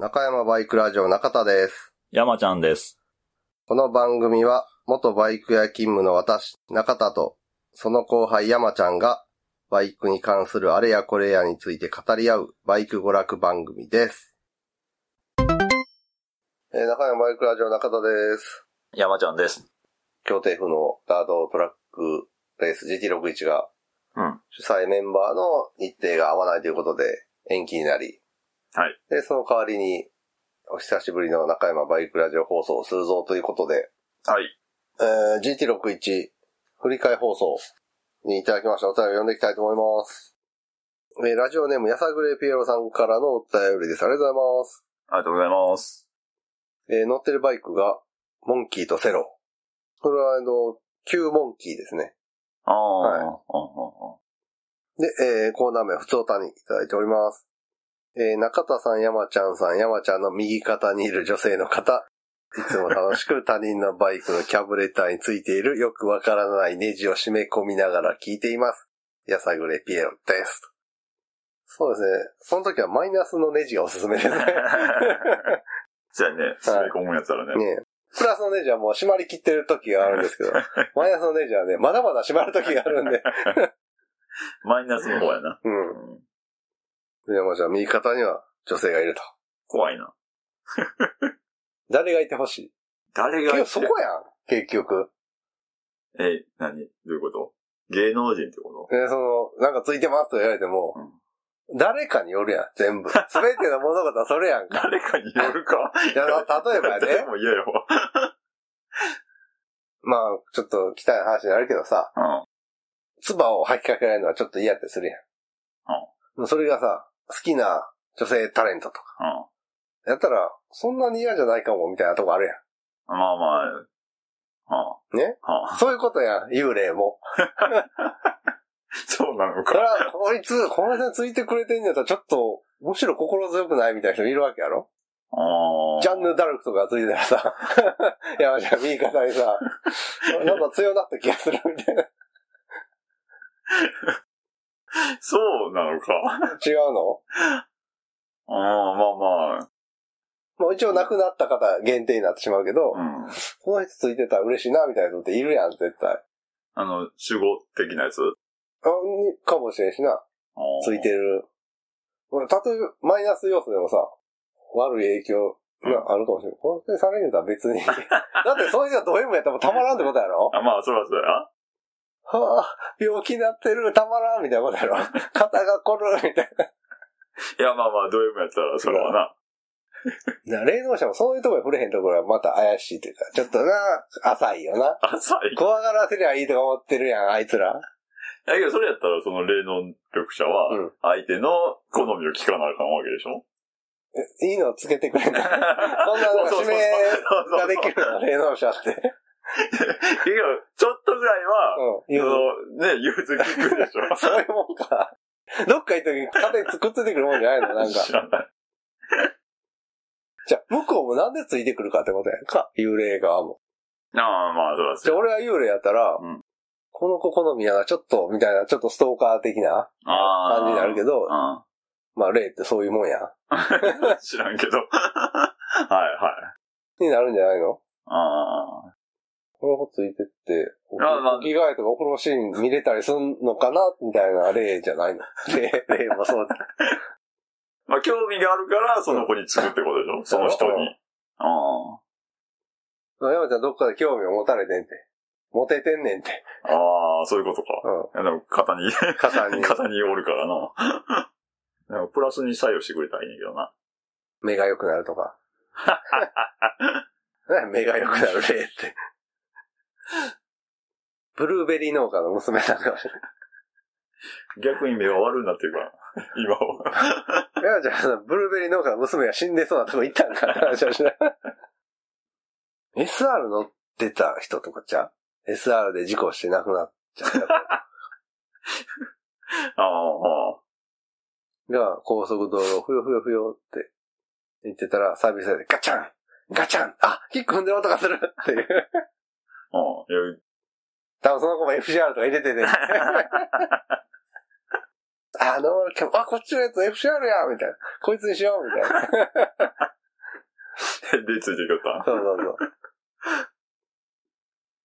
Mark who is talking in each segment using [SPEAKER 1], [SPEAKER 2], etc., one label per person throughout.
[SPEAKER 1] 中山バイクラジオ中田です。
[SPEAKER 2] 山ちゃんです。
[SPEAKER 1] この番組は、元バイク屋勤務の私、中田と、その後輩山ちゃんが、バイクに関するあれやこれやについて語り合う、バイク娯楽番組です。えー中山バイクラジオ中田です。
[SPEAKER 2] 山ちゃんです。
[SPEAKER 1] 京都府のガードトラックレース GT61 が、
[SPEAKER 2] うん。
[SPEAKER 1] 主催メンバーの日程が合わないということで延期になり、
[SPEAKER 2] はい。
[SPEAKER 1] で、その代わりに、お久しぶりの中山バイクラジオ放送をするぞということで、
[SPEAKER 2] はい。
[SPEAKER 1] えー、GT61 振り替え放送にいただきましたお便りを読んでいきたいと思います。えーラジオネームやさぐれピエロさんからのお便りです。ありがとうございます。
[SPEAKER 2] ありがとうございます。
[SPEAKER 1] えー乗ってるバイクが、モンキーとセロ。これは、あの、旧モンキーですね。
[SPEAKER 2] ああ、
[SPEAKER 1] はい
[SPEAKER 2] あああ
[SPEAKER 1] で、えーコーナー名は普通歌にいただいております。えー中田さん、山ちゃんさん、山ちゃんの右肩にいる女性の方。いつも楽しく他人のバイクのキャブレターについているよくわからないネジを締め込みながら聞いています。やさぐれピエロです。そうですね。その時はマイナスのネジがおすすめですね。
[SPEAKER 2] そうやね。滑り込むやつあるね。
[SPEAKER 1] ねえプラスのネジはもう締まりきってる時があるんですけど、マイナスのネジはね、まだまだ締まる時があるんで。
[SPEAKER 2] マイナスの方やな。
[SPEAKER 1] うん。
[SPEAKER 2] うん
[SPEAKER 1] でもじゃあ右肩には女性がいると。
[SPEAKER 2] 怖いな。
[SPEAKER 1] 誰がいてほしい？
[SPEAKER 2] 誰が
[SPEAKER 1] 結局そこやん、結局。
[SPEAKER 2] え、何？どういうこと？芸能人ってこ
[SPEAKER 1] で、その、なんかついてますと言われても、誰かによるやん、全部。すべての物事はそれやん
[SPEAKER 2] と
[SPEAKER 1] か。
[SPEAKER 2] 誰かによるか？
[SPEAKER 1] いや例えばね、
[SPEAKER 2] も嫌よ。
[SPEAKER 1] まあ、ちょっと汚い話になるけどさ、
[SPEAKER 2] うん。
[SPEAKER 1] 唾を吐きかけられるのはちょっと嫌ってするやん。もうそれがさ、好きな女性タレントとか、
[SPEAKER 2] うん。
[SPEAKER 1] やったら、そんなに嫌じゃないかも、みたいなとこあるや
[SPEAKER 2] まあまあ、うん。
[SPEAKER 1] ね？そういうことやん、幽霊も。
[SPEAKER 2] そうなの
[SPEAKER 1] だか。
[SPEAKER 2] から
[SPEAKER 1] こいつ、この人についてくれてんやったら、ちょっと、むしろ心強くないみたいな人いるわけやろ？
[SPEAKER 2] ああ。
[SPEAKER 1] ジャンヌ・ダルクとかついてたらさ、いや、じゃあ右肩にさ、なんか強なった気がするみたいな。
[SPEAKER 2] そうなのか。
[SPEAKER 1] 違うの？
[SPEAKER 2] ああ、まあまあ。
[SPEAKER 1] もう一応亡くなった方限定になってしまうけど、
[SPEAKER 2] うん。
[SPEAKER 1] この人ついてたら嬉しいな、みたいな人っているやん、絶対。
[SPEAKER 2] あの、守護的なやつ？
[SPEAKER 1] あにかもしれんしな、ついてる。まあたとえマイナス要素でもさ、悪い影響があるかもしれない。本当にされるんだったら別に。だってそういう人がド M やったらたまらんってことやろ？
[SPEAKER 2] あ、まあ、そらそうや。
[SPEAKER 1] はあ、病気になってる、たまらんみたいなことやろ 肩が凝る、みたいな。
[SPEAKER 2] いや、まあまあ、ド M やったら、それはな。
[SPEAKER 1] な霊能者もそういうところに触れへんところはまた怪しいというか、ちょっとな、浅いよな。
[SPEAKER 2] 浅い。
[SPEAKER 1] 怖がらせりゃいいとか思ってるやん、あいつら。
[SPEAKER 2] だけど、それやったら、その霊能力者は
[SPEAKER 1] うん、
[SPEAKER 2] 相手の好みを聞かなあかんわけでしょ？
[SPEAKER 1] えいいのつけてくれんの そんな
[SPEAKER 2] そうそうそう
[SPEAKER 1] 指名ができるの、霊能者って。
[SPEAKER 2] 結局、ちょっとぐらいは、
[SPEAKER 1] うん、言う。
[SPEAKER 2] そのね、融通聞くでしょ
[SPEAKER 1] そういうもんか。どっか行った時に肩にくっついてくるもんじゃないの？なんか。
[SPEAKER 2] 知らない。
[SPEAKER 1] じゃあ、向こうもなんでついてくるかってことやんか？幽霊側も。
[SPEAKER 2] ああ、まあ、そら
[SPEAKER 1] じゃあ。俺は幽霊やったら、
[SPEAKER 2] うん
[SPEAKER 1] この子好みやな、ちょっと、みたいな、ちょっとストーカー的な。感じになるけど、
[SPEAKER 2] あ
[SPEAKER 1] まあ、霊ってそういうもんや。
[SPEAKER 2] あ。知らんけど。はいはい。
[SPEAKER 1] になるんじゃないの？
[SPEAKER 2] ああ。
[SPEAKER 1] この子ついてって、着替えとかお風呂シーン見れたりすんのかなみたいな例じゃないの。例、例もそうだ。
[SPEAKER 2] まあ、興味があるから、その子につくってことでしょ？その人に。あ
[SPEAKER 1] 山ちゃんどっかで興味を持たれてんて。モテてんねんて。
[SPEAKER 2] あ。ああ、そういうことか。
[SPEAKER 1] うん。
[SPEAKER 2] でも、肩に、
[SPEAKER 1] 肩に
[SPEAKER 2] 肩におるからな。でもプラスに作用してくれたらいいねんけどな。
[SPEAKER 1] 目が良くなるとか。ね 目が良くなる例って。ブルーベリー農家の娘さんかもしれない。
[SPEAKER 2] 逆に目が悪くなってるから。今は。
[SPEAKER 1] 山ちゃん、ブルーベリー農家の娘が死んでそうなとこ行ったんかって話はしない。SR 乗ってた人とかちゃう ?SR で事故して亡くなっちゃった。
[SPEAKER 2] ああ、
[SPEAKER 1] が、高速道路をふよふよふよって言ってたら、サービスでガチャンガチャンあキック踏んでる音がするっていう。
[SPEAKER 2] ああ、いや、
[SPEAKER 1] 多分その子も FCR とか入れてて、あの、あ、こっちのやつ FCR やみたいな。こいつにしようみたいな。
[SPEAKER 2] でついてきよった
[SPEAKER 1] そうそうそう。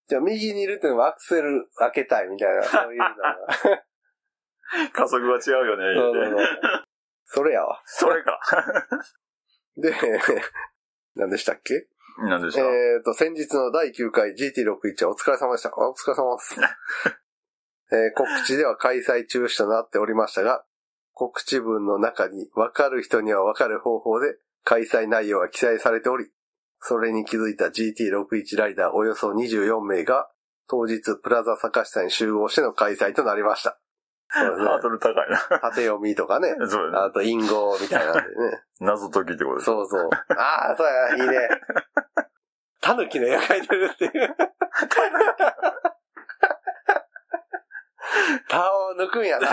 [SPEAKER 1] じゃあ右にいるっていうのはアクセル開けたいみたいな、そういうのが。
[SPEAKER 2] 加速が違うよね、
[SPEAKER 1] そうそうそう。それやわ。
[SPEAKER 2] それか。
[SPEAKER 1] で、何でしたっけ？
[SPEAKER 2] 何でした、
[SPEAKER 1] えっ、と、先日の第9回 GT61 はお疲れ様でした。あお疲れ様です。えー告知では開催中止となっておりましたが、告知文の中に分かる人には分かる方法で開催内容が記載されており、それに気づいた GT61 ライダーおよそ24名が当日プラザ坂下に集合しての開催となりました。そうですね
[SPEAKER 2] ハードル高いな。
[SPEAKER 1] 縦読みとかね。
[SPEAKER 2] そうやね。
[SPEAKER 1] あと、隠語みたいなんでね。
[SPEAKER 2] 謎解きってことです
[SPEAKER 1] そうそう。ああ、そうや、いいね。タヌキの絵が描いてるっていう。タを抜くんやな。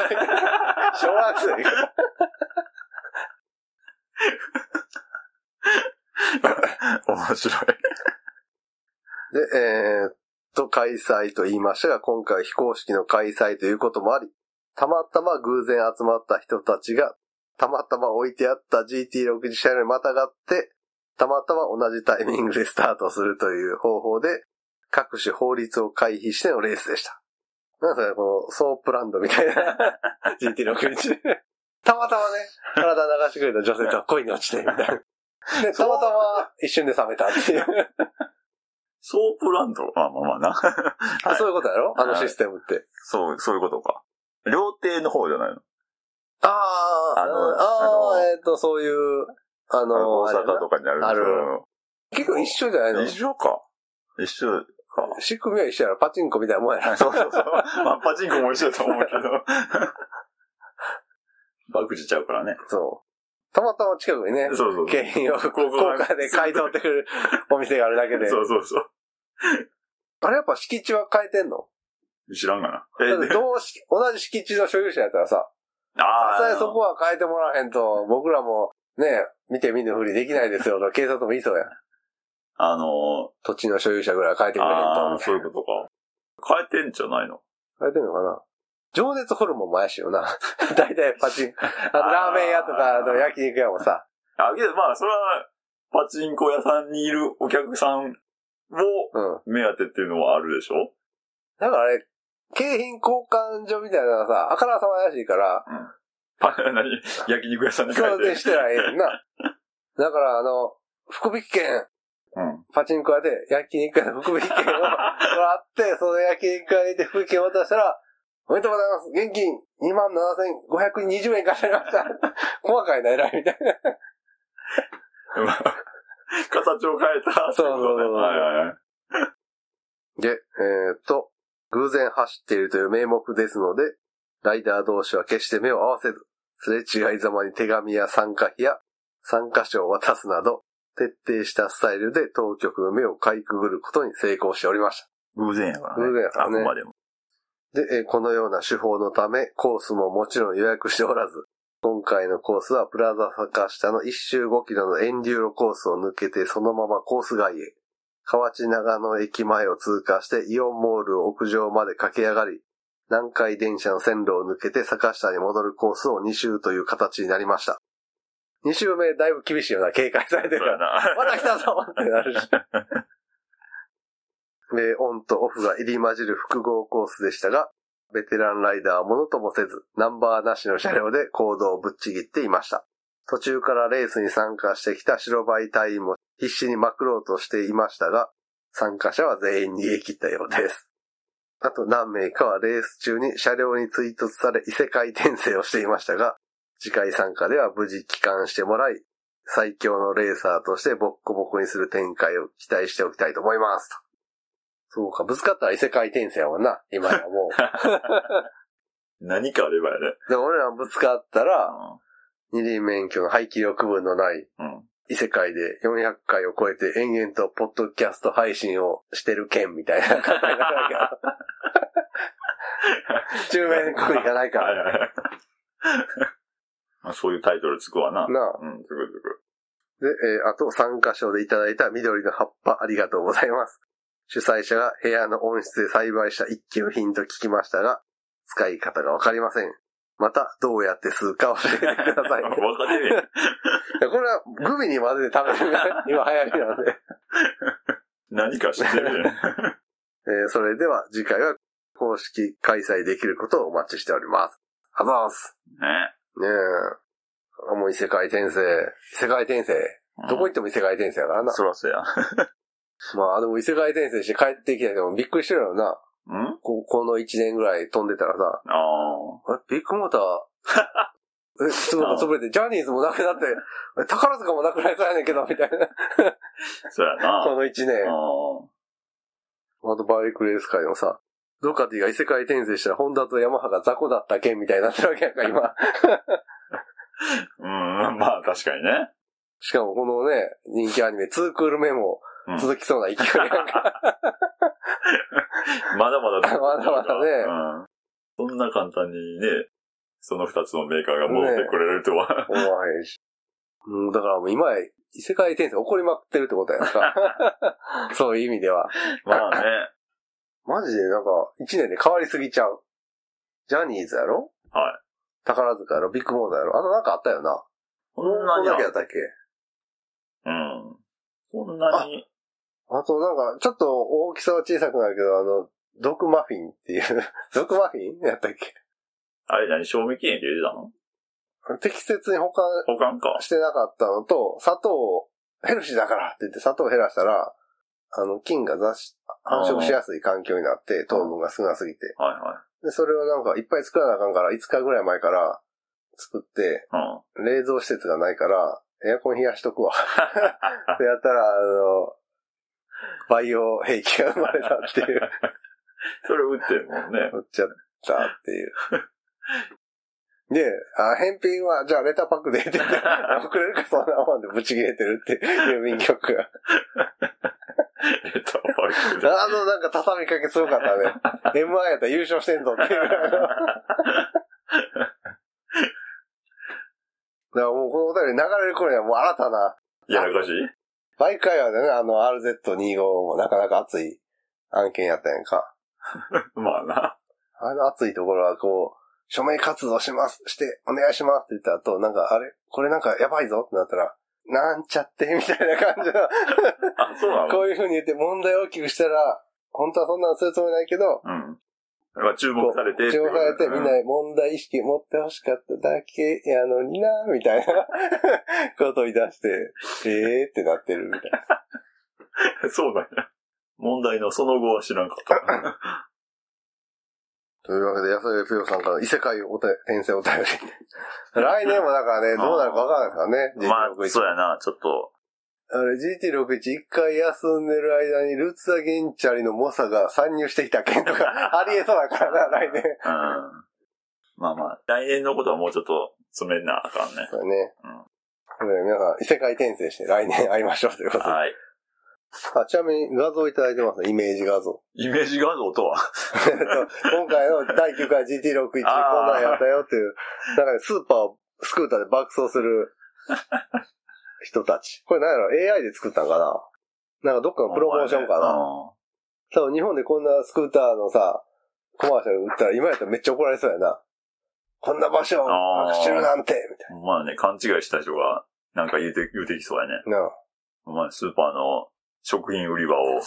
[SPEAKER 1] 小学生。
[SPEAKER 2] 面白い。
[SPEAKER 1] で、えーっと、開催と言いましたが、今回非公式の開催ということもあり、たまたま偶然集まった人たちが、たまたま置いてあった GT60 車両にまたがって、たまたま同じタイミングでスタートするという方法で、各種法律を回避してのレースでした。なんかこの、ソープランドみたいな GT61。たまたまね、体流してくれた女性と恋に落ちて、みたいな。で、たまたま一瞬で冷めたっていう。
[SPEAKER 2] ソープランド？まあまあまあな。はい
[SPEAKER 1] そういうことやろ？あのシステムって。
[SPEAKER 2] そう、そういうことか。料亭の方じゃないの？
[SPEAKER 1] ああ、
[SPEAKER 2] あの
[SPEAKER 1] ああ、えっ、と、そういう、あの、
[SPEAKER 2] 大阪とかにある
[SPEAKER 1] ある結構一緒じゃないの？
[SPEAKER 2] 一緒か。一緒か。
[SPEAKER 1] 仕組みは一緒やろ。パチンコみたいなもんやろ。
[SPEAKER 2] そうそうそう。まあ、パチンコも一緒だと思うけど。バクチちゃうからね。
[SPEAKER 1] そう。たまたま近くにね、
[SPEAKER 2] そうそう
[SPEAKER 1] 景品を
[SPEAKER 2] ここ
[SPEAKER 1] 効果で買い取ってくるお店があるだけで。
[SPEAKER 2] そうそうそう。
[SPEAKER 1] あれやっぱ敷地は変えてんの？
[SPEAKER 2] 知らんがな。え、で
[SPEAKER 1] どうし、同じ敷地の所有者やったらさ、
[SPEAKER 2] あ
[SPEAKER 1] さえそこは変えてもらえへんと、僕らもね、見て見ぬふりできないですよと、警察も言いそうやん。
[SPEAKER 2] あの
[SPEAKER 1] 土地の所有者ぐらいは変えてくれへんと。
[SPEAKER 2] そういうことか。変えてんじゃないの？
[SPEAKER 1] 変えてんのかな？情熱ホルモンも怪しいよな。大体パチン、あのラーメン屋とかあの焼肉屋もさ、
[SPEAKER 2] あ、けどまあ、それは、パチンコ屋さんにいるお客さんを
[SPEAKER 1] うん。
[SPEAKER 2] 目当てっていうのはあるでしょ？
[SPEAKER 1] だからあれ、景品交換所みたいなのがさ、あからさま怪しいから、
[SPEAKER 2] パ、何 焼肉屋さんに
[SPEAKER 1] そ
[SPEAKER 2] 書いて。
[SPEAKER 1] してないな。だからあの、福引券、
[SPEAKER 2] うん。
[SPEAKER 1] パチンコ屋で焼肉屋の福引券をもらって、その焼肉屋にて福引券を渡したら、おめでとうございます。現金27,520円貸しました。細かいな、偉いみたいな。
[SPEAKER 2] まあ形を変えた。
[SPEAKER 1] そうそうそう
[SPEAKER 2] はいはいはい。
[SPEAKER 1] で、えーっと、偶然走っているという名目ですので、ライダー同士は決して目を合わせず、すれ違いざまに手紙や参加費や参加賞を渡すなど、徹底したスタイルで当局の目をかいくぐることに成功しておりました。
[SPEAKER 2] 偶然やからね。
[SPEAKER 1] 偶然やからね
[SPEAKER 2] あくまでも。
[SPEAKER 1] で、えーこのような手法のため、コースももちろん予約しておらず、今回のコースはプラザ坂下の1周5キロのエンデューロコースを抜けてそのままコース外へ、河内長野駅前を通過してイオンモールを屋上まで駆け上がり、南海電車の線路を抜けて坂下に戻るコースを2周という形になりました。2周目だいぶ厳しいような警戒されてるから。また来たぞってなるし。で、オンとオフが入り混じる複合コースでしたが、ベテランライダーはものともせず、ナンバーなしの車両で行動をぶっちぎっていました。途中からレースに参加してきた白バイ隊員も必死にまくろうとしていましたが、参加者は全員逃げ切ったようです。あと何名かはレース中に車両に追突され異世界転生をしていましたが、次回参加では無事帰還してもらい、最強のレーサーとしてボッコボコにする展開を期待しておきたいと思います。とそうか、ぶつかったら異世界転生やもんな、今やもう。
[SPEAKER 2] 何かあればやね。
[SPEAKER 1] でも俺らぶつかったら、二輪免許の排気力分のない
[SPEAKER 2] うん。うん。
[SPEAKER 1] 異世界で400回を超えて延々とポッドキャスト配信をしてる件みたいな方になるわけやろ。中面国がないから。
[SPEAKER 2] はいはいはい。まあそういうタイトルつくわな。
[SPEAKER 1] なあ。
[SPEAKER 2] うん、つくつく。
[SPEAKER 1] で、えーあと参加賞でいただいた緑の葉っぱありがとうございます。主催者が部屋の温室で栽培した一級品と聞きましたが、使い方がわかりません。また、どうやって吸うか教えてください。
[SPEAKER 2] わかんねえ。
[SPEAKER 1] これはグミに混ぜて食べる今流行りなんで。
[SPEAKER 2] 何か知ってるね。
[SPEAKER 1] えーそれでは次回は公式開催できることをお待ちしております。あざーす。
[SPEAKER 2] ね。
[SPEAKER 1] ねえ。もう異世界転生。異世界転生。どこ行っても異世界転生やからな。
[SPEAKER 2] そらそうや。
[SPEAKER 1] まあでも異世界転生して帰ってきた人もびっくりしてるよな。
[SPEAKER 2] うん？
[SPEAKER 1] ここの1年ぐらい飛んでたらさ、
[SPEAKER 2] ああ。
[SPEAKER 1] あれ？ビッグモーター、え、そうか潰れて、ジャニーズもなくなって、え宝塚もなくなりそうやねんけど、みたいな。
[SPEAKER 2] そうやな。
[SPEAKER 1] この1年。
[SPEAKER 2] あ
[SPEAKER 1] あとバイクレース界のさ、ドカティが異世界転生したらホンダとヤマハが雑魚だった件みたいになってるわけやんか、今。
[SPEAKER 2] うん、まあ確かにね。
[SPEAKER 1] しかもこのね、人気アニメ、ツークール目も
[SPEAKER 2] うん
[SPEAKER 1] 続きそうな勢いやんか。
[SPEAKER 2] まだまだ。
[SPEAKER 1] まだまだね
[SPEAKER 2] うん。そんな簡単にね、その二つのメーカーが戻ってくれるとは。
[SPEAKER 1] 思わへんし。うん、だからもう今や異世界転生起こりまくってるってことやんか。そういう意味では。
[SPEAKER 2] まあね。
[SPEAKER 1] マジでなんか、一年で変わりすぎちゃう。ジャニーズやろ？
[SPEAKER 2] はい。
[SPEAKER 1] 宝塚やろ？ビッグモーターやろ？あとなんかあったよな。
[SPEAKER 2] こんなに
[SPEAKER 1] だけやったっけ？
[SPEAKER 2] うん。こんなに。
[SPEAKER 1] あとなんか、ちょっと大きさは小さくなるけど、あの、毒マフィンっていう、毒マフィンやったっけ？
[SPEAKER 2] あれ何賞味期限切れてたの？
[SPEAKER 1] 適切に保管
[SPEAKER 2] 保管か。
[SPEAKER 1] してなかったのと、砂糖、ヘルシーだからって言って砂糖を減らしたら、あの、菌が雑誌、繁殖しやすい環境になって、糖分が少なすぎて。
[SPEAKER 2] はいは
[SPEAKER 1] で、それをなんかいっぱい作らなあかんから、5日ぐらい前から作って、
[SPEAKER 2] い。うん。
[SPEAKER 1] 冷蔵施設がないから、エアコン冷やしとくわ。でやったら、あの、バイオ兵器が生まれたっていう、
[SPEAKER 2] それ売ってるもんね。
[SPEAKER 1] 売っちゃったっていう。で、あ、返品は、じゃあレターパックでって言って、送れるかそんなもんでブチ切れてるって、郵便局が。
[SPEAKER 2] レターパックで。
[SPEAKER 1] あの、なんか畳みかけすごかったね。M1 やったら優勝してんぞっていう。だからもうこのお便り流れる頃にはもう新たな、
[SPEAKER 2] やらかしい？
[SPEAKER 1] 毎回はね、あの RZ25 もなかなか熱い案件やったやんか。
[SPEAKER 2] まあな。
[SPEAKER 1] あの熱いところはこう、署名活動します、して、お願いしますって言った後、なんか、あれ？これなんかやばいぞってなったら、なんちゃって、みたいな感じの、
[SPEAKER 2] あ、そうなの？
[SPEAKER 1] こういう風に言って問題を大きくしたら、本当はそんなのするつもりないけど、
[SPEAKER 2] うん。まあ注目されて。
[SPEAKER 1] 注目されて、みんな
[SPEAKER 2] う
[SPEAKER 1] 問題意識持ってほしかっただけやのにな、みたいな ことを言い出して、えーってなってるみたいな。
[SPEAKER 2] そうだね。問題のその後は知らんかった。
[SPEAKER 1] というわけで、安田ぴよさんから異世界おた転生お便り。来年もだからね、どうなるかわからないですからね。
[SPEAKER 2] まあ、
[SPEAKER 1] GT61
[SPEAKER 2] そうやな、ちょっと。
[SPEAKER 1] あれ、GT61 一回休んでる間に、ルツァゲンチャリの猛者が参入してきた件とか、ありえそうだからな、来年。
[SPEAKER 2] うん。まあまあ、来年のことはもうちょっと詰めなあかんね。
[SPEAKER 1] そうね。
[SPEAKER 2] うん
[SPEAKER 1] これ皆さん、異世界転生して来年会いましょうということで。
[SPEAKER 2] はい。
[SPEAKER 1] あ、ちなみに画像いただいてますね、イメージ画像。
[SPEAKER 2] イメージ画像とは？
[SPEAKER 1] 今回の第9回 GT61 こんなんやったよっていう、なんかね、スーパーをスクーターで爆走する 人たち。これ何やろ ?AI で作ったんかな？なんかどっかのプロモーションかな、多分日本でこんなスクーターのさ、コマーシャル打ったら今やったらめっちゃ怒られそうやな。こんな場所を
[SPEAKER 2] あー
[SPEAKER 1] 走るなんてみたい
[SPEAKER 2] うん。まあね、勘違いした人がなんか言うて、言うてきそうやね。
[SPEAKER 1] な。なあ
[SPEAKER 2] まあ、スーパーの食品売り場を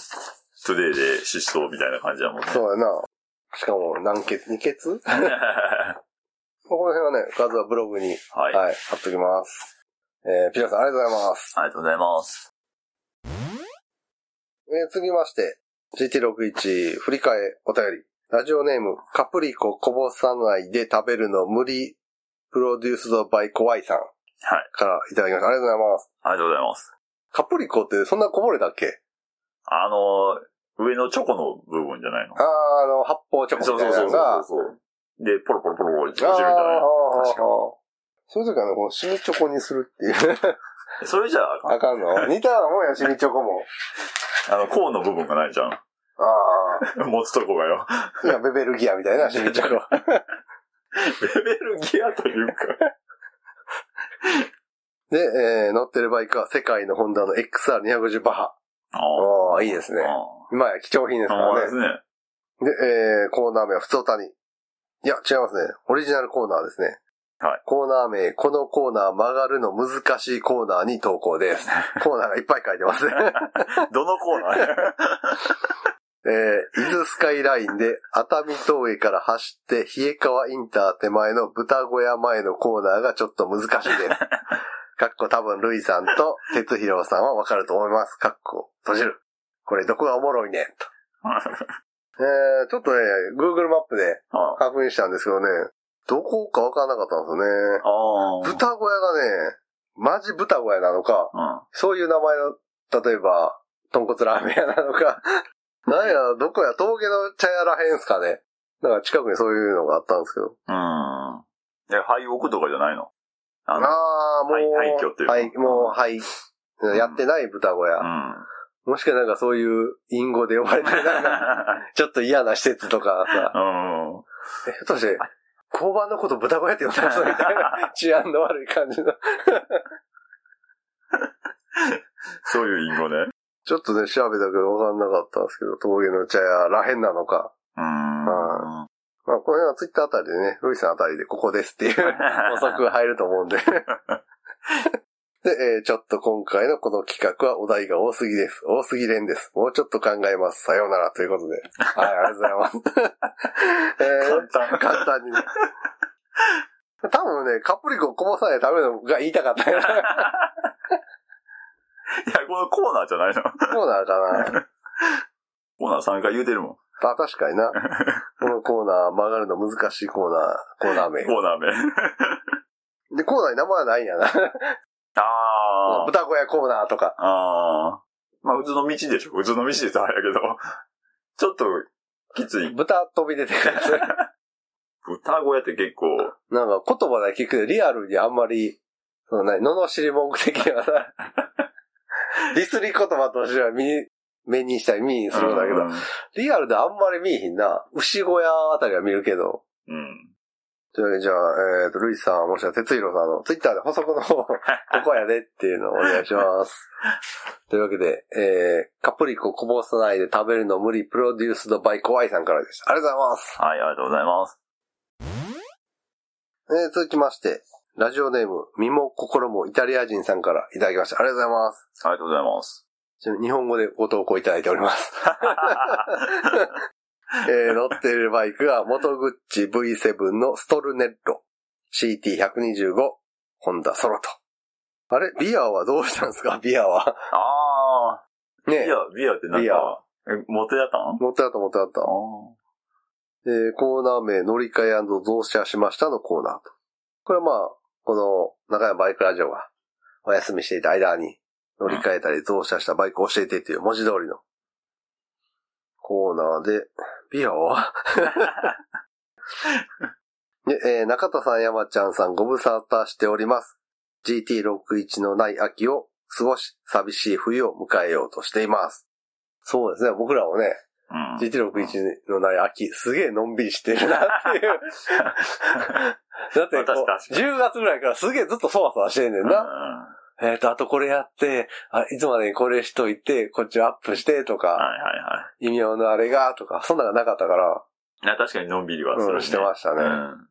[SPEAKER 2] トゥデイで疾走みたいな感じだもんね。
[SPEAKER 1] そうやな。しかも何ケツ、二ケツ？この辺はね、画像はブログに、
[SPEAKER 2] はい。
[SPEAKER 1] はい、貼っときます。えー、ピラさんありがとうございます。
[SPEAKER 2] ありがとうございます。
[SPEAKER 1] えー、次まして、GT61 振り替えお便り。ラジオネーム、カプリコこぼさないで食べるの無理、プロデュースドバイコワイさん
[SPEAKER 2] はい。
[SPEAKER 1] からいただきました。ありがとうございます。
[SPEAKER 2] ありがとうございます。
[SPEAKER 1] カプリコってそんなこぼれたっけ？
[SPEAKER 2] あの、上のチョコの部分じゃないの？
[SPEAKER 1] あー、あの、発泡チョコ
[SPEAKER 2] そう
[SPEAKER 1] みた
[SPEAKER 2] そそう
[SPEAKER 1] いうなのが。
[SPEAKER 2] そう。で、ポロポロポロポロ落ちるんじゃない確か
[SPEAKER 1] そういう時はね、このシミチョコにするっていう。
[SPEAKER 2] それじゃああかん、
[SPEAKER 1] あかんの？似たようなもんや、シミチョコも。
[SPEAKER 2] あの、コーンの部分がないじゃん。
[SPEAKER 1] あ
[SPEAKER 2] 持つとこがよ。
[SPEAKER 1] あ。いや、ベベルギアみたいな、シミチョコ。
[SPEAKER 2] レベルギアというか。
[SPEAKER 1] で、えー乗ってるバイクは世界のホンダの XR250 バハ。
[SPEAKER 2] あ
[SPEAKER 1] おー、いいですね。
[SPEAKER 2] あ。
[SPEAKER 1] 今や貴重品ですからね。
[SPEAKER 2] ですね。
[SPEAKER 1] で、えーコーナー名は普通歌に。いや、違いますね。オリジナルコーナーですね。
[SPEAKER 2] はい
[SPEAKER 1] コーナー名、このコーナー曲がるの難しいコーナーに投稿です。コーナーがいっぱい書いてますね。
[SPEAKER 2] どのコーナー？
[SPEAKER 1] えー、伊豆スカイラインで熱海峠から走って、冷川インター手前の豚小屋前のコーナーがちょっと難しいです。かっこ多分、ルイさんと 哲弘さんはわかると思います。かっこ閉じる。これどこがおもろいねんと。えー、ちょっとね、Google マップで
[SPEAKER 2] あ
[SPEAKER 1] 確認したんですけどね、どこかわからなかったんですよね。豚小屋がね、マジ豚小屋なのか、
[SPEAKER 2] うん。
[SPEAKER 1] そういう名前の、例えば、豚骨ラーメン屋なのか、なんや、どこや、峠の茶屋らへんすかね。なんか近くにそういうのがあったんですけど。
[SPEAKER 2] うん。え、廃屋とかじゃないの？あの、
[SPEAKER 1] ああ、もう、
[SPEAKER 2] 廃廃墟っていうの
[SPEAKER 1] はい、もう、はい、やってない豚小屋。
[SPEAKER 2] うん。
[SPEAKER 1] もしかなんかそういう隠語で呼ばれてる、ちょっと嫌な施設とかさ、
[SPEAKER 2] うん。
[SPEAKER 1] え、ひょっとして、交番のこと豚小屋って呼んでますみたいな、治安の悪い感じの。
[SPEAKER 2] そういう隠語ね。
[SPEAKER 1] ちょっとね、調べたけど分かんなかったんですけど、峠の茶屋らへんなのか。この辺はツイッターあたりでね、ロイさんあたりでここですっていう 補足が入ると思うんで。で、えーちょっと今回のこの企画はお題が多すぎです。多すぎ連です。もうちょっと考えます。さようならということで。はい、ありがとうございます。え
[SPEAKER 2] 簡単
[SPEAKER 1] ー、簡単にね。多分ね、カプリコをこぼさないためのが言いたかったよ。
[SPEAKER 2] いや、このコーナーじゃないの？
[SPEAKER 1] コーナーかな。
[SPEAKER 2] コーナー3回言うてるもん。
[SPEAKER 1] あ、確かにな。このコーナー曲がるの難しいコーナー、コーナー名。
[SPEAKER 2] コーナー名。
[SPEAKER 1] で、コーナーに名前はないんやな。
[SPEAKER 2] あー。
[SPEAKER 1] 豚小屋コーナーとか。
[SPEAKER 2] あー。まあ、普通の道でしょ。普通の道でさ、あれやけど。ちょっと、きつい。
[SPEAKER 1] 豚飛び出てくる。
[SPEAKER 2] 豚小屋って結構、
[SPEAKER 1] なんか言葉で聞くリアルにあんまり、そのね、罵り文句的にはさ、ディスり言葉としては見に、目にしたり見にするんだけど、
[SPEAKER 2] うん。
[SPEAKER 1] リアルであんまり見えひんな。牛小屋あたりは見るけど。
[SPEAKER 2] うん。
[SPEAKER 1] というわけで、じゃあ、えっ、と、ルイさん、もしくは哲弘さんのツイッターで補足の方、ここやでっていうのをお願いします。というわけで、えー、カプリコこぼさないで食べるの無理、プロデュースドバイコワイさんからでした。ありがとうございます。
[SPEAKER 2] はい、ありがとうございます。
[SPEAKER 1] えー、続きまして、ラジオネーム、身も心もイタリア人さんからいただきました。ありがとうございます。
[SPEAKER 2] ありがとうございます。
[SPEAKER 1] 日本語でご投稿いただいております。えー乗っているバイクが、モトグッチ V7 のストルネッロ CT125 ホンダソロと。あれ？ビアはどうしたんですか？ビアは。
[SPEAKER 2] あー。
[SPEAKER 1] ね
[SPEAKER 2] ビア、ビアってなん
[SPEAKER 1] ビア
[SPEAKER 2] か、え、モテやったん？
[SPEAKER 1] 持ってあった持ってあった
[SPEAKER 2] あ。
[SPEAKER 1] えーコーナー名乗り換え増車しましたのコーナーと。これはまあ、この中山バイクラジオがお休みしていた間に乗り換えたり増車したバイクを教えてっていう文字通りのコーナーで、ビアはで、えー中田さん、山ちゃんさんご無沙汰しております。GT61 のない秋を過ごし、寂しい冬を迎えようとしています。そうですね、僕らもね、
[SPEAKER 2] うん。
[SPEAKER 1] GT61 のない秋、すげえのんびりしてるなっていう。だってこう、
[SPEAKER 2] 確かに
[SPEAKER 1] 10月ぐらいからすげえずっとそわそわしてんねんな。
[SPEAKER 2] な。
[SPEAKER 1] えっ、と、あとこれやって、あ、いつまでにこれしといて、こっちをアップしてとか、
[SPEAKER 2] はいはいは
[SPEAKER 1] 異名のあれがとか、そんなのがなかったから、
[SPEAKER 2] い。いや確かにのんびりはする、
[SPEAKER 1] うんしてましたね
[SPEAKER 2] うん。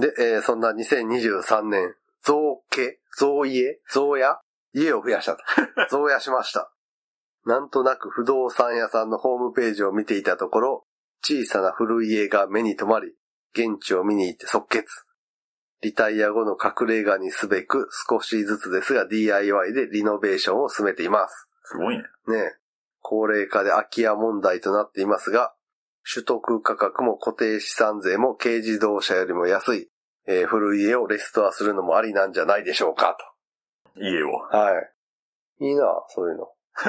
[SPEAKER 1] で、えーそんな2023年、増家、増家、増屋家を増やしたと。増屋しました。なんとなく不動産屋さんのホームページを見ていたところ、小さな古い家が目に留まり、現地を見に行って即決。リタイア後の隠れ家にすべく少しずつですが DIY でリノベーションを進めています。
[SPEAKER 2] すごいね。
[SPEAKER 1] ねえ高齢化で空き家問題となっていますが、取得価格も固定資産税も軽自動車よりも安い、えー古い家をレストアするのもありなんじゃないでしょうか
[SPEAKER 2] 家を。
[SPEAKER 1] と。はい。いいな、そういうの。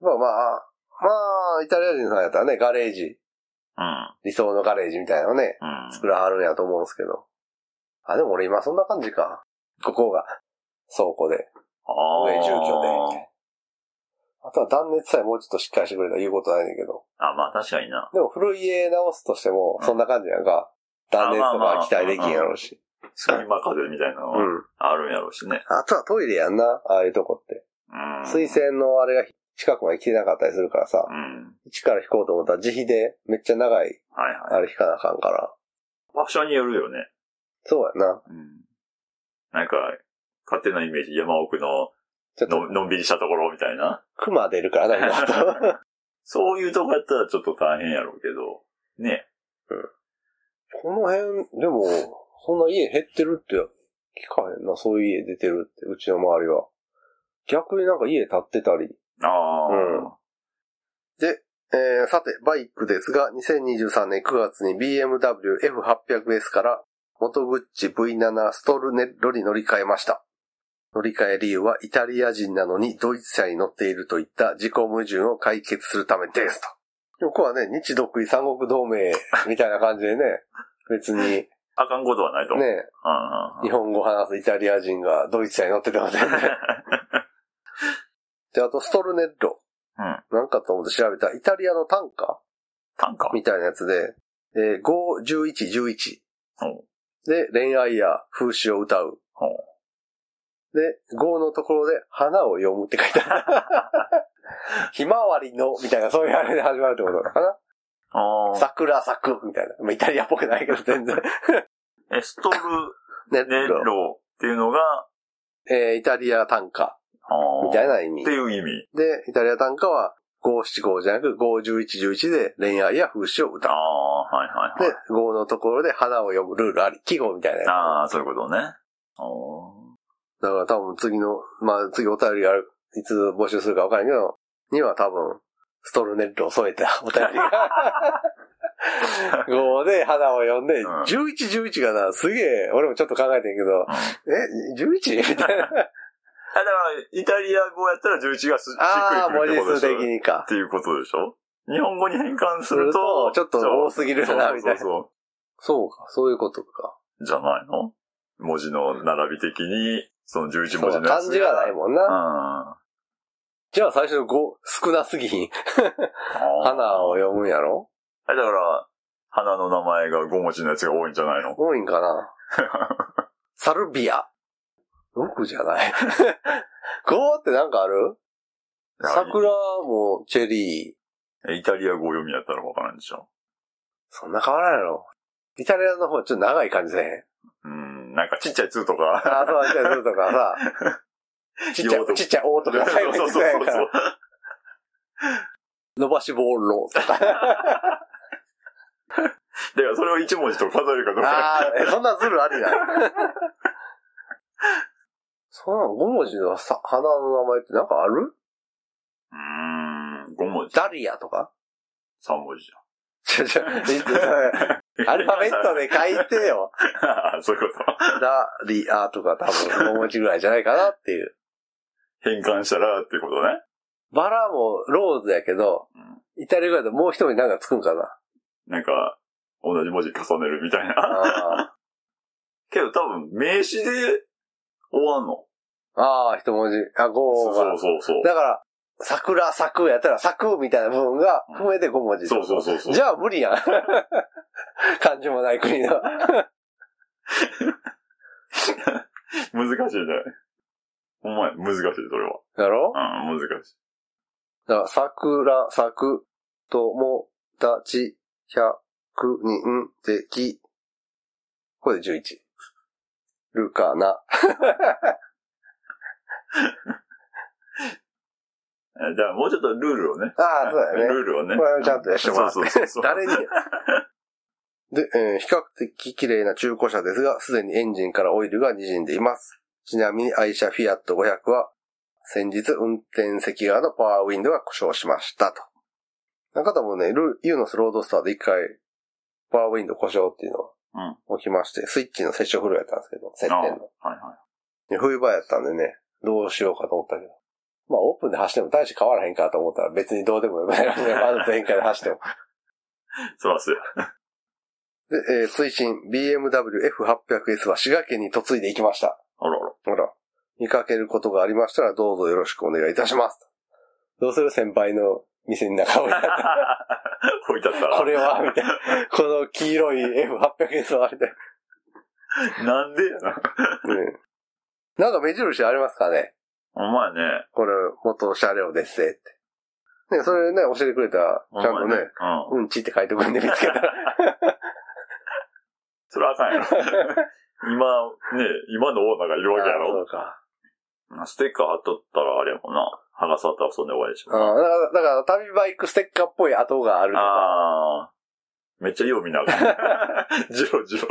[SPEAKER 1] まあまあ、まあ、イタリア人さんやったらね、ガレージ、
[SPEAKER 2] うん。
[SPEAKER 1] 理想のガレージみたいなのね、
[SPEAKER 2] うん。
[SPEAKER 1] 作らはるんやと思うんですけど。あ、でも俺今そんな感じか。ここが、倉庫で、
[SPEAKER 2] ああ。
[SPEAKER 1] 上住居で。あとは断熱さえもうちょっとしっかりしてくれたら言うことないねんだけど。
[SPEAKER 2] あ、まあ確かにな。
[SPEAKER 1] でも古い家直すとしても、そんな感じやんか。断熱とか期待できんやろうし。
[SPEAKER 2] 隙間風みたいなのは
[SPEAKER 1] うん。
[SPEAKER 2] あるんやろうしね。
[SPEAKER 1] あとはトイレやんな、ああいうとこって。
[SPEAKER 2] うん。
[SPEAKER 1] 水洗のあれが近くまで来てなかったりするからさ
[SPEAKER 2] う、ん。
[SPEAKER 1] 一から引こうと思ったら自費でめっちゃ長い、
[SPEAKER 2] はいはい。
[SPEAKER 1] あれ引かなあかんから。
[SPEAKER 2] 場所によるよね。
[SPEAKER 1] そうやな。
[SPEAKER 2] うん。なんか、勝手なイメージ、山奥の
[SPEAKER 1] ちょっと、
[SPEAKER 2] ののんびりしたところみたいな。
[SPEAKER 1] 熊出るからな。
[SPEAKER 2] そういうとこやったらちょっと大変やろうけど、ね。
[SPEAKER 1] この辺、でも、そんな家減ってるって聞かへんな、そういう家出てるって、うちの周りは。逆になんか家建ってたり。
[SPEAKER 2] ああ、
[SPEAKER 1] うんで、えー、さて、バイクですが、2023年9月に BMW F800S から、元グッチ V7 ストルネッロに乗り換えました。乗り換え理由はイタリア人なのにドイツ車に乗っているといった自己矛盾を解決するためですと。ここはね、日独伊三国同盟 みたいな感じでね、別にね、
[SPEAKER 2] あかんことはないと思う。うんうん
[SPEAKER 1] 日本語を話すイタリア人がドイツ車に乗ってても全然。で、あとストルネッロ。
[SPEAKER 2] うん。
[SPEAKER 1] なんかと思って調べたイタリアの単価
[SPEAKER 2] 単価。
[SPEAKER 1] みたいなやつで、えー、5、11、11。
[SPEAKER 2] ほ
[SPEAKER 1] で、恋愛や風刺を歌う。
[SPEAKER 2] うほう
[SPEAKER 1] で、5のところで、花を読むって書いてある。ひまわりの、みたいな、そういうあれで始まるってことかな。
[SPEAKER 2] あー
[SPEAKER 1] 桜咲く、みたいな。まあ、イタリアっぽくないけど、全然。
[SPEAKER 2] え、ストル
[SPEAKER 1] ネ
[SPEAKER 2] ネ
[SPEAKER 1] ッロ。
[SPEAKER 2] ロっていうのが、
[SPEAKER 1] えー、イタリア単価、みたい
[SPEAKER 2] な。
[SPEAKER 1] な意味
[SPEAKER 2] って。いう意味。
[SPEAKER 1] で、イタリア単価は、5、7、5じゃなく、5、11、11で恋愛や風刺を歌
[SPEAKER 2] あ
[SPEAKER 1] う。
[SPEAKER 2] あ、はいはいはい
[SPEAKER 1] で。、5のところで花を読むルールあり。記号みたいな。
[SPEAKER 2] ああ、そういうことね。お
[SPEAKER 1] だから多分次の、まあ次お便りがある、いつ募集するか分からんけど、には多分、ストルネットを添えた お便りが。5で花を読んで、
[SPEAKER 2] うん
[SPEAKER 1] 11、11がな、すげえ、俺もちょっと考えてんけど、え、11? みたいな。
[SPEAKER 2] あ、だから、イタリア語やったら11がすしっくりくるってことでしょ？
[SPEAKER 1] 文字数的にか
[SPEAKER 2] っ。ていうことでしょ？日本語に変換す
[SPEAKER 1] する
[SPEAKER 2] ると
[SPEAKER 1] と、、ちょっと多すぎるな、みたいな。
[SPEAKER 2] そうそう
[SPEAKER 1] そうか、そういうことか。
[SPEAKER 2] そう。じゃないの？文字の並び的に、その11
[SPEAKER 1] そう
[SPEAKER 2] 文字のやつ
[SPEAKER 1] 漢字がないもんな。
[SPEAKER 2] ん。
[SPEAKER 1] じゃあ最初の5、少なすぎひん。花を読むんやろ？
[SPEAKER 2] はい、だから、花の名前が5文字のやつが多いんじゃないの？
[SPEAKER 1] 多いんかな サルビア。6じゃない ?5 ってなんかある？桜もチェリー。
[SPEAKER 2] イタリア語読みやったらわからんでしょ。
[SPEAKER 1] そんな変わらんやろ。イタリアの方ちょっと長い感じで。
[SPEAKER 2] うん、なんかちっちゃい2と
[SPEAKER 1] あ
[SPEAKER 2] か。
[SPEAKER 1] あ、そう、ちっちゃいとかさ、ちっちゃい、ちっちゃいおとか最後に
[SPEAKER 2] そうそうそう。
[SPEAKER 1] 伸ばし棒ロとか。
[SPEAKER 2] だからそれを1文字と数えるかどうか。
[SPEAKER 1] ああ、えそんなズルありな。そ んな5文字のさ花の名前ってなんかある？
[SPEAKER 2] うーん、5文字。
[SPEAKER 1] ダリアとか
[SPEAKER 2] ？3文字じ
[SPEAKER 1] ちょちょ、えっとそれ
[SPEAKER 2] ゃん。
[SPEAKER 1] アルファベットで書いてよ。
[SPEAKER 2] あ ーそういうこと？
[SPEAKER 1] ダリアとか多分5文字ぐらいじゃないかなっていう。
[SPEAKER 2] 変換したらっていうことね。
[SPEAKER 1] バラもローズやけど、
[SPEAKER 2] うん
[SPEAKER 1] イタリア語だともう一人なんかつくんかな。
[SPEAKER 2] なんか、同じ文字重ねるみたいな。
[SPEAKER 1] あ
[SPEAKER 2] けど多分、名詞で終わんの。
[SPEAKER 1] あ、ああ、一文字。あ、5
[SPEAKER 2] そう
[SPEAKER 1] が。
[SPEAKER 2] そうそう。
[SPEAKER 1] だから、桜、咲くやったら咲くみたいな部分が含めて5文字。
[SPEAKER 2] そうそうそうそう
[SPEAKER 1] じゃあ無理やん。漢字もない国の。
[SPEAKER 2] 難しいね。お前、難しい、それは。
[SPEAKER 1] だろ？
[SPEAKER 2] うん、難しい。
[SPEAKER 1] だから、桜、咲く、友達、百人的。これで11。るかな。
[SPEAKER 2] えじゃあ、もうちょっとルールをね。
[SPEAKER 1] ああ、そうだよね。
[SPEAKER 2] ルールをね。
[SPEAKER 1] これをちゃんとやってもらって。
[SPEAKER 2] そうそうそう
[SPEAKER 1] 誰に？で、えー比較的綺麗な中古車ですが、すでにエンジンからオイルが滲んでいます。ちなみに愛車フィアット500は、先日運転席側のパワーウィンドウが故障しましたと。中田もね、ルユーノスロードスターで一回、パワーウィンドウ故障っていうの
[SPEAKER 2] うん。
[SPEAKER 1] が起きまして、スイッチの接触不良やったんですけど、接
[SPEAKER 2] あ
[SPEAKER 1] 点の。
[SPEAKER 2] はいは
[SPEAKER 1] で冬場やったんでね、どうしようかと思ったけど。まあオープンで走っても大して変わらへんかと思ったら別にどうでもよくない。まず全開で走っても。
[SPEAKER 2] い。そらそうや。
[SPEAKER 1] で、えー追伸 BMW F800S は滋賀県に嫁いでいきました。
[SPEAKER 2] あらあら。
[SPEAKER 1] ほら。見かけることがありましたらどうぞよろしくお願いいたします。どうする先輩の店に中をやった。
[SPEAKER 2] 置いてあったら。
[SPEAKER 1] これはみたいな。この黄色い F800S はみたい
[SPEAKER 2] なんでやな。
[SPEAKER 1] な。うん。なんか目印ありますかね？
[SPEAKER 2] お前ね。
[SPEAKER 1] これ元車両ですって。ね、それね、教えてくれたら、ちゃんとね、
[SPEAKER 2] うん。
[SPEAKER 1] うんちって書いてくるんで見つけたら。
[SPEAKER 2] それはあかんやろ。今、ね、今のオーナーがいるわけや
[SPEAKER 1] あそ
[SPEAKER 2] ろ
[SPEAKER 1] うか。
[SPEAKER 2] ステッカー貼っとったらあれやもんな。剥がさったらそんで終わりでしょ。
[SPEAKER 1] あだから、だから旅バイクステッカーっぽい跡がある。
[SPEAKER 2] ああ。めっちゃよう見ながら。ジロジロ。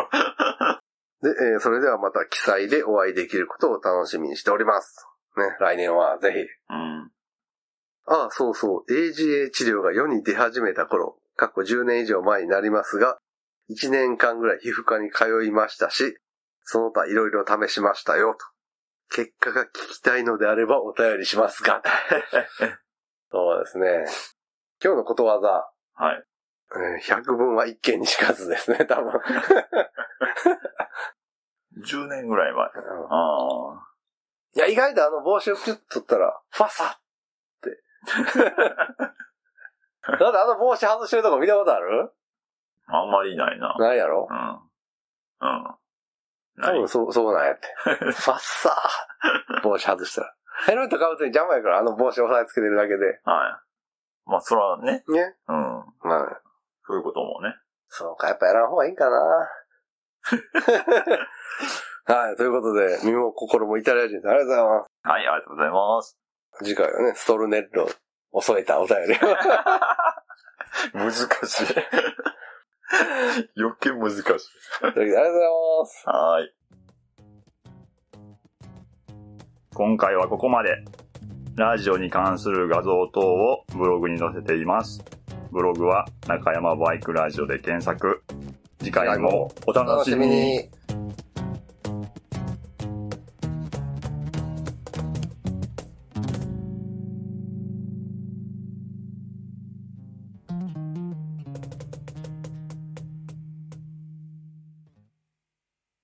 [SPEAKER 1] で、えーそれではまた記載でお会いできることを楽しみにしております。ね、来年はぜひ。
[SPEAKER 2] うん。
[SPEAKER 1] ああ、そうそう。AGA 治療が世に出始めた頃、過去10年以上前になりますが、1年間ぐらい皮膚科に通いましたし、その他いろいろ試しましたよ、と。結果が聞きたいのであればお便りしますが。そうですね。今日のことわざ、
[SPEAKER 2] はい。
[SPEAKER 1] えー百聞は一見にしかずですね、多分。
[SPEAKER 2] 10年ぐらい前。ああ。
[SPEAKER 1] いや、意外とあの帽子をピュッと取ったら、ファサって。だってあの帽子外してるとこ見たことある？
[SPEAKER 2] あんまりいないな。
[SPEAKER 1] ないやろ？
[SPEAKER 2] うん。うん。ない
[SPEAKER 1] 多分そう、そうなんやって。ファッサー帽子外したら。ヘルメットかぶって邪魔やからあの帽子押さえつけてるだけで。
[SPEAKER 2] はい。まあ、そらね。
[SPEAKER 1] ね。
[SPEAKER 2] うん。
[SPEAKER 1] はい。
[SPEAKER 2] そういうこともね。
[SPEAKER 1] そうか、やっぱやらん方がいいんかな。はい、ということで、身も心もイタリア人です。ありがとうございます。
[SPEAKER 2] はい、ありがとうございます。
[SPEAKER 1] 次回はね、ストルネッロを添えたお便り。
[SPEAKER 2] 難しい。余計難しい。
[SPEAKER 1] というわけでありがとうございます。
[SPEAKER 2] はい。今回はここまで。ラジオに関する画像等をブログに載せています。ブログは中山バイクラジオで検索。次回もお楽しみに。